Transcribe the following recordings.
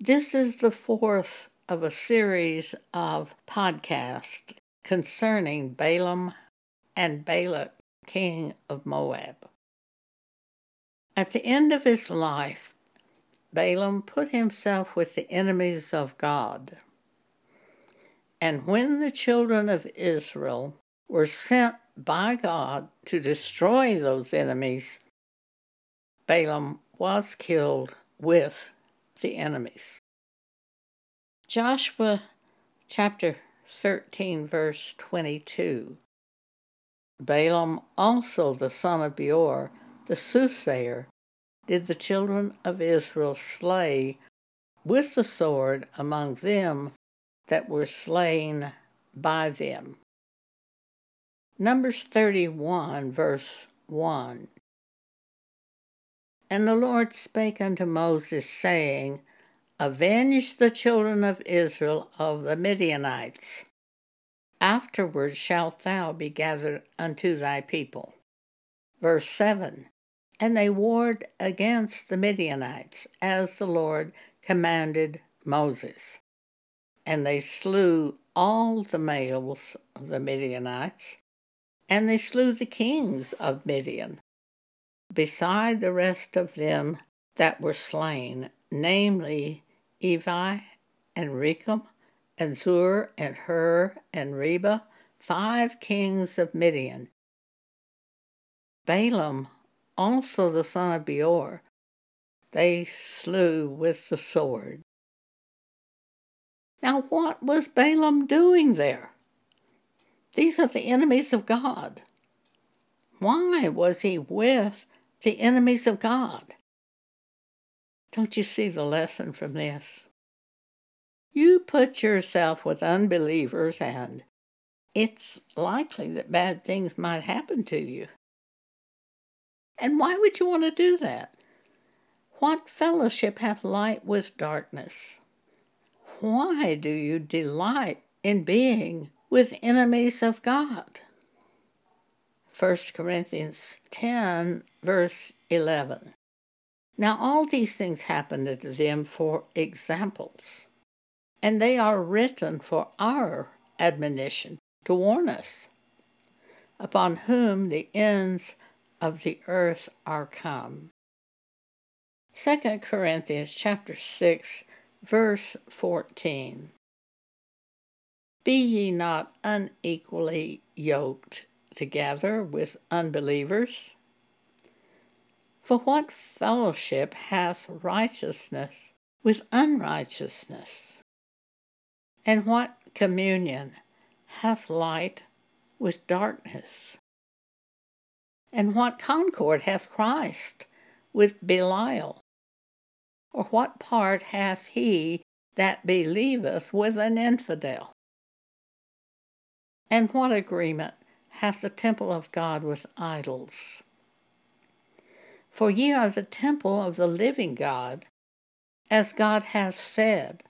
This is the fourth of a series of podcasts concerning Balaam and Balak, king of Moab. At the end of his life, Balaam put himself with the enemies of God. And when the children of Israel were sent by God to destroy those enemies, Balaam was killed with the enemies. Joshua chapter 13, verse 22. Balaam also, the son of Beor, the soothsayer, did the children of Israel slay with the sword among them that were slain by them. Numbers 31, verse 1. And the Lord spake unto Moses, saying, Avenge the children of Israel of the Midianites. Afterward shalt thou be gathered unto thy people. Verse 7 And they warred against the Midianites, as the Lord commanded Moses. And they slew all the males of the Midianites, and they slew the kings of Midian beside the rest of them that were slain, namely Evi and Rekem and Zur and Hur and Reba, five kings of Midian. Balaam, also the son of Beor, they slew with the sword. Now, what was Balaam doing there? These are the enemies of God. Why was he with the enemies of God. Don't you see the lesson from this? You put yourself with unbelievers, and it's likely that bad things might happen to you. And why would you want to do that? What fellowship hath light with darkness? Why do you delight in being with enemies of God? 1 Corinthians 10, verse 11. Now, all these things happened to them for examples, and they are written for our admonition to warn us, upon whom the ends of the earth are come. 2 Corinthians chapter 6 verse 14 Be ye not unequally yoked together with unbelievers? For what fellowship hath righteousness with unrighteousness? And what communion hath light with darkness? And what concord hath Christ with Belial? Or what part hath he that believeth with an infidel? And what agreement hath the temple of God with idols. For ye are the temple of the living God, as God hath said,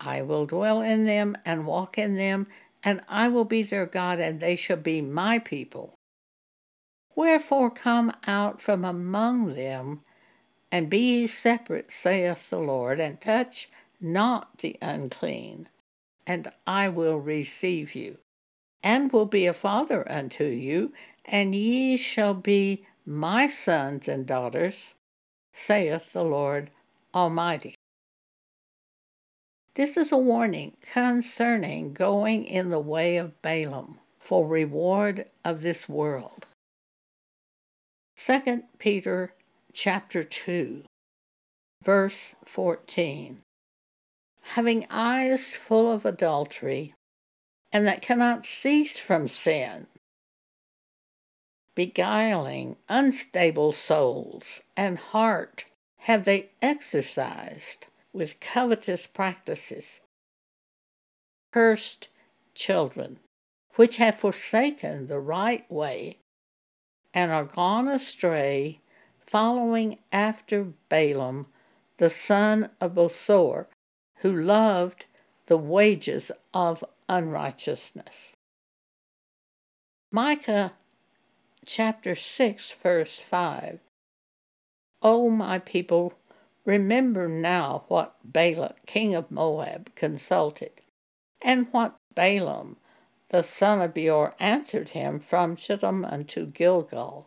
I will dwell in them and walk in them, and I will be their God, and they shall be my people. Wherefore come out from among them, and be ye separate, saith the Lord, and touch not the unclean, and I will receive you and will be a father unto you, and ye shall be my sons and daughters, saith the Lord Almighty. This is a warning concerning going in the way of Balaam for reward of this world. 2 Peter chapter 2 verse 14 Having eyes full of adultery and that cannot cease from sin, beguiling unstable souls and heart have they exercised with covetous practices. Cursed children, which have forsaken the right way and are gone astray, following after Balaam, the son of Bosor, who loved the wages of unrighteousness. Micah chapter 6, verse 5 O my people, Remember now what Balak, king of Moab, consulted, and what Balaam, the son of Beor, answered him from Shittim unto Gilgal,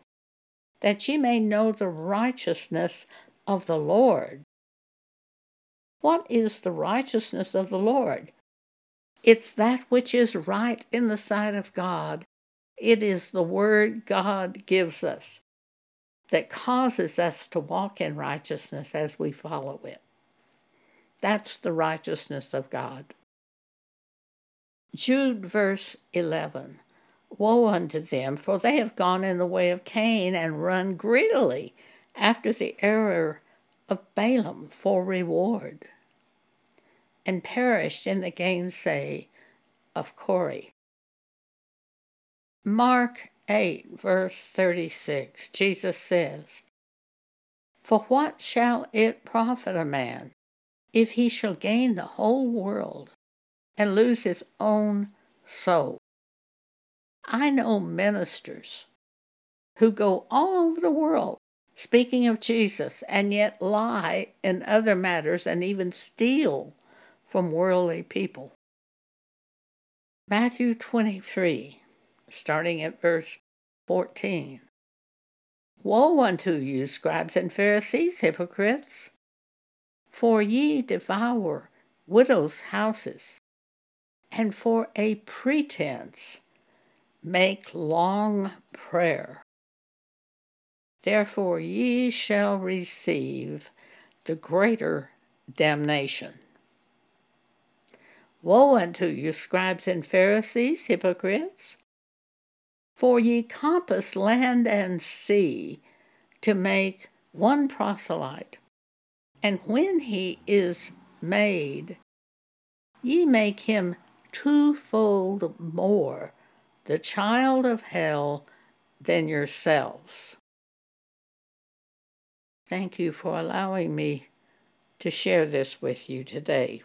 that ye may know the righteousness of the Lord. What is the righteousness of the Lord? It's that which is right in the sight of God. It is the word God gives us that causes us to walk in righteousness as we follow it. That's the righteousness of God. Jude, verse 11 Woe unto them, for they have gone in the way of Cain and run greedily after the error of Balaam for reward, and perished in the gainsay of Core. Mark 8, verse 36, Jesus says, For what shall it profit a man if he shall gain the whole world and lose his own soul? I know ministers who go all over the world speaking of Jesus and yet lie in other matters and even steal from worldly people. Matthew 23, starting at verse 14. Woe unto you, scribes and Pharisees, hypocrites! For ye devour widows' houses, and for a pretense make long prayer. Therefore ye shall receive the greater damnation. Woe unto you, scribes and Pharisees, hypocrites! For ye compass land and sea to make one proselyte, and when he is made, ye make him twofold more the child of hell than yourselves. Thank you for allowing me to share this with you today.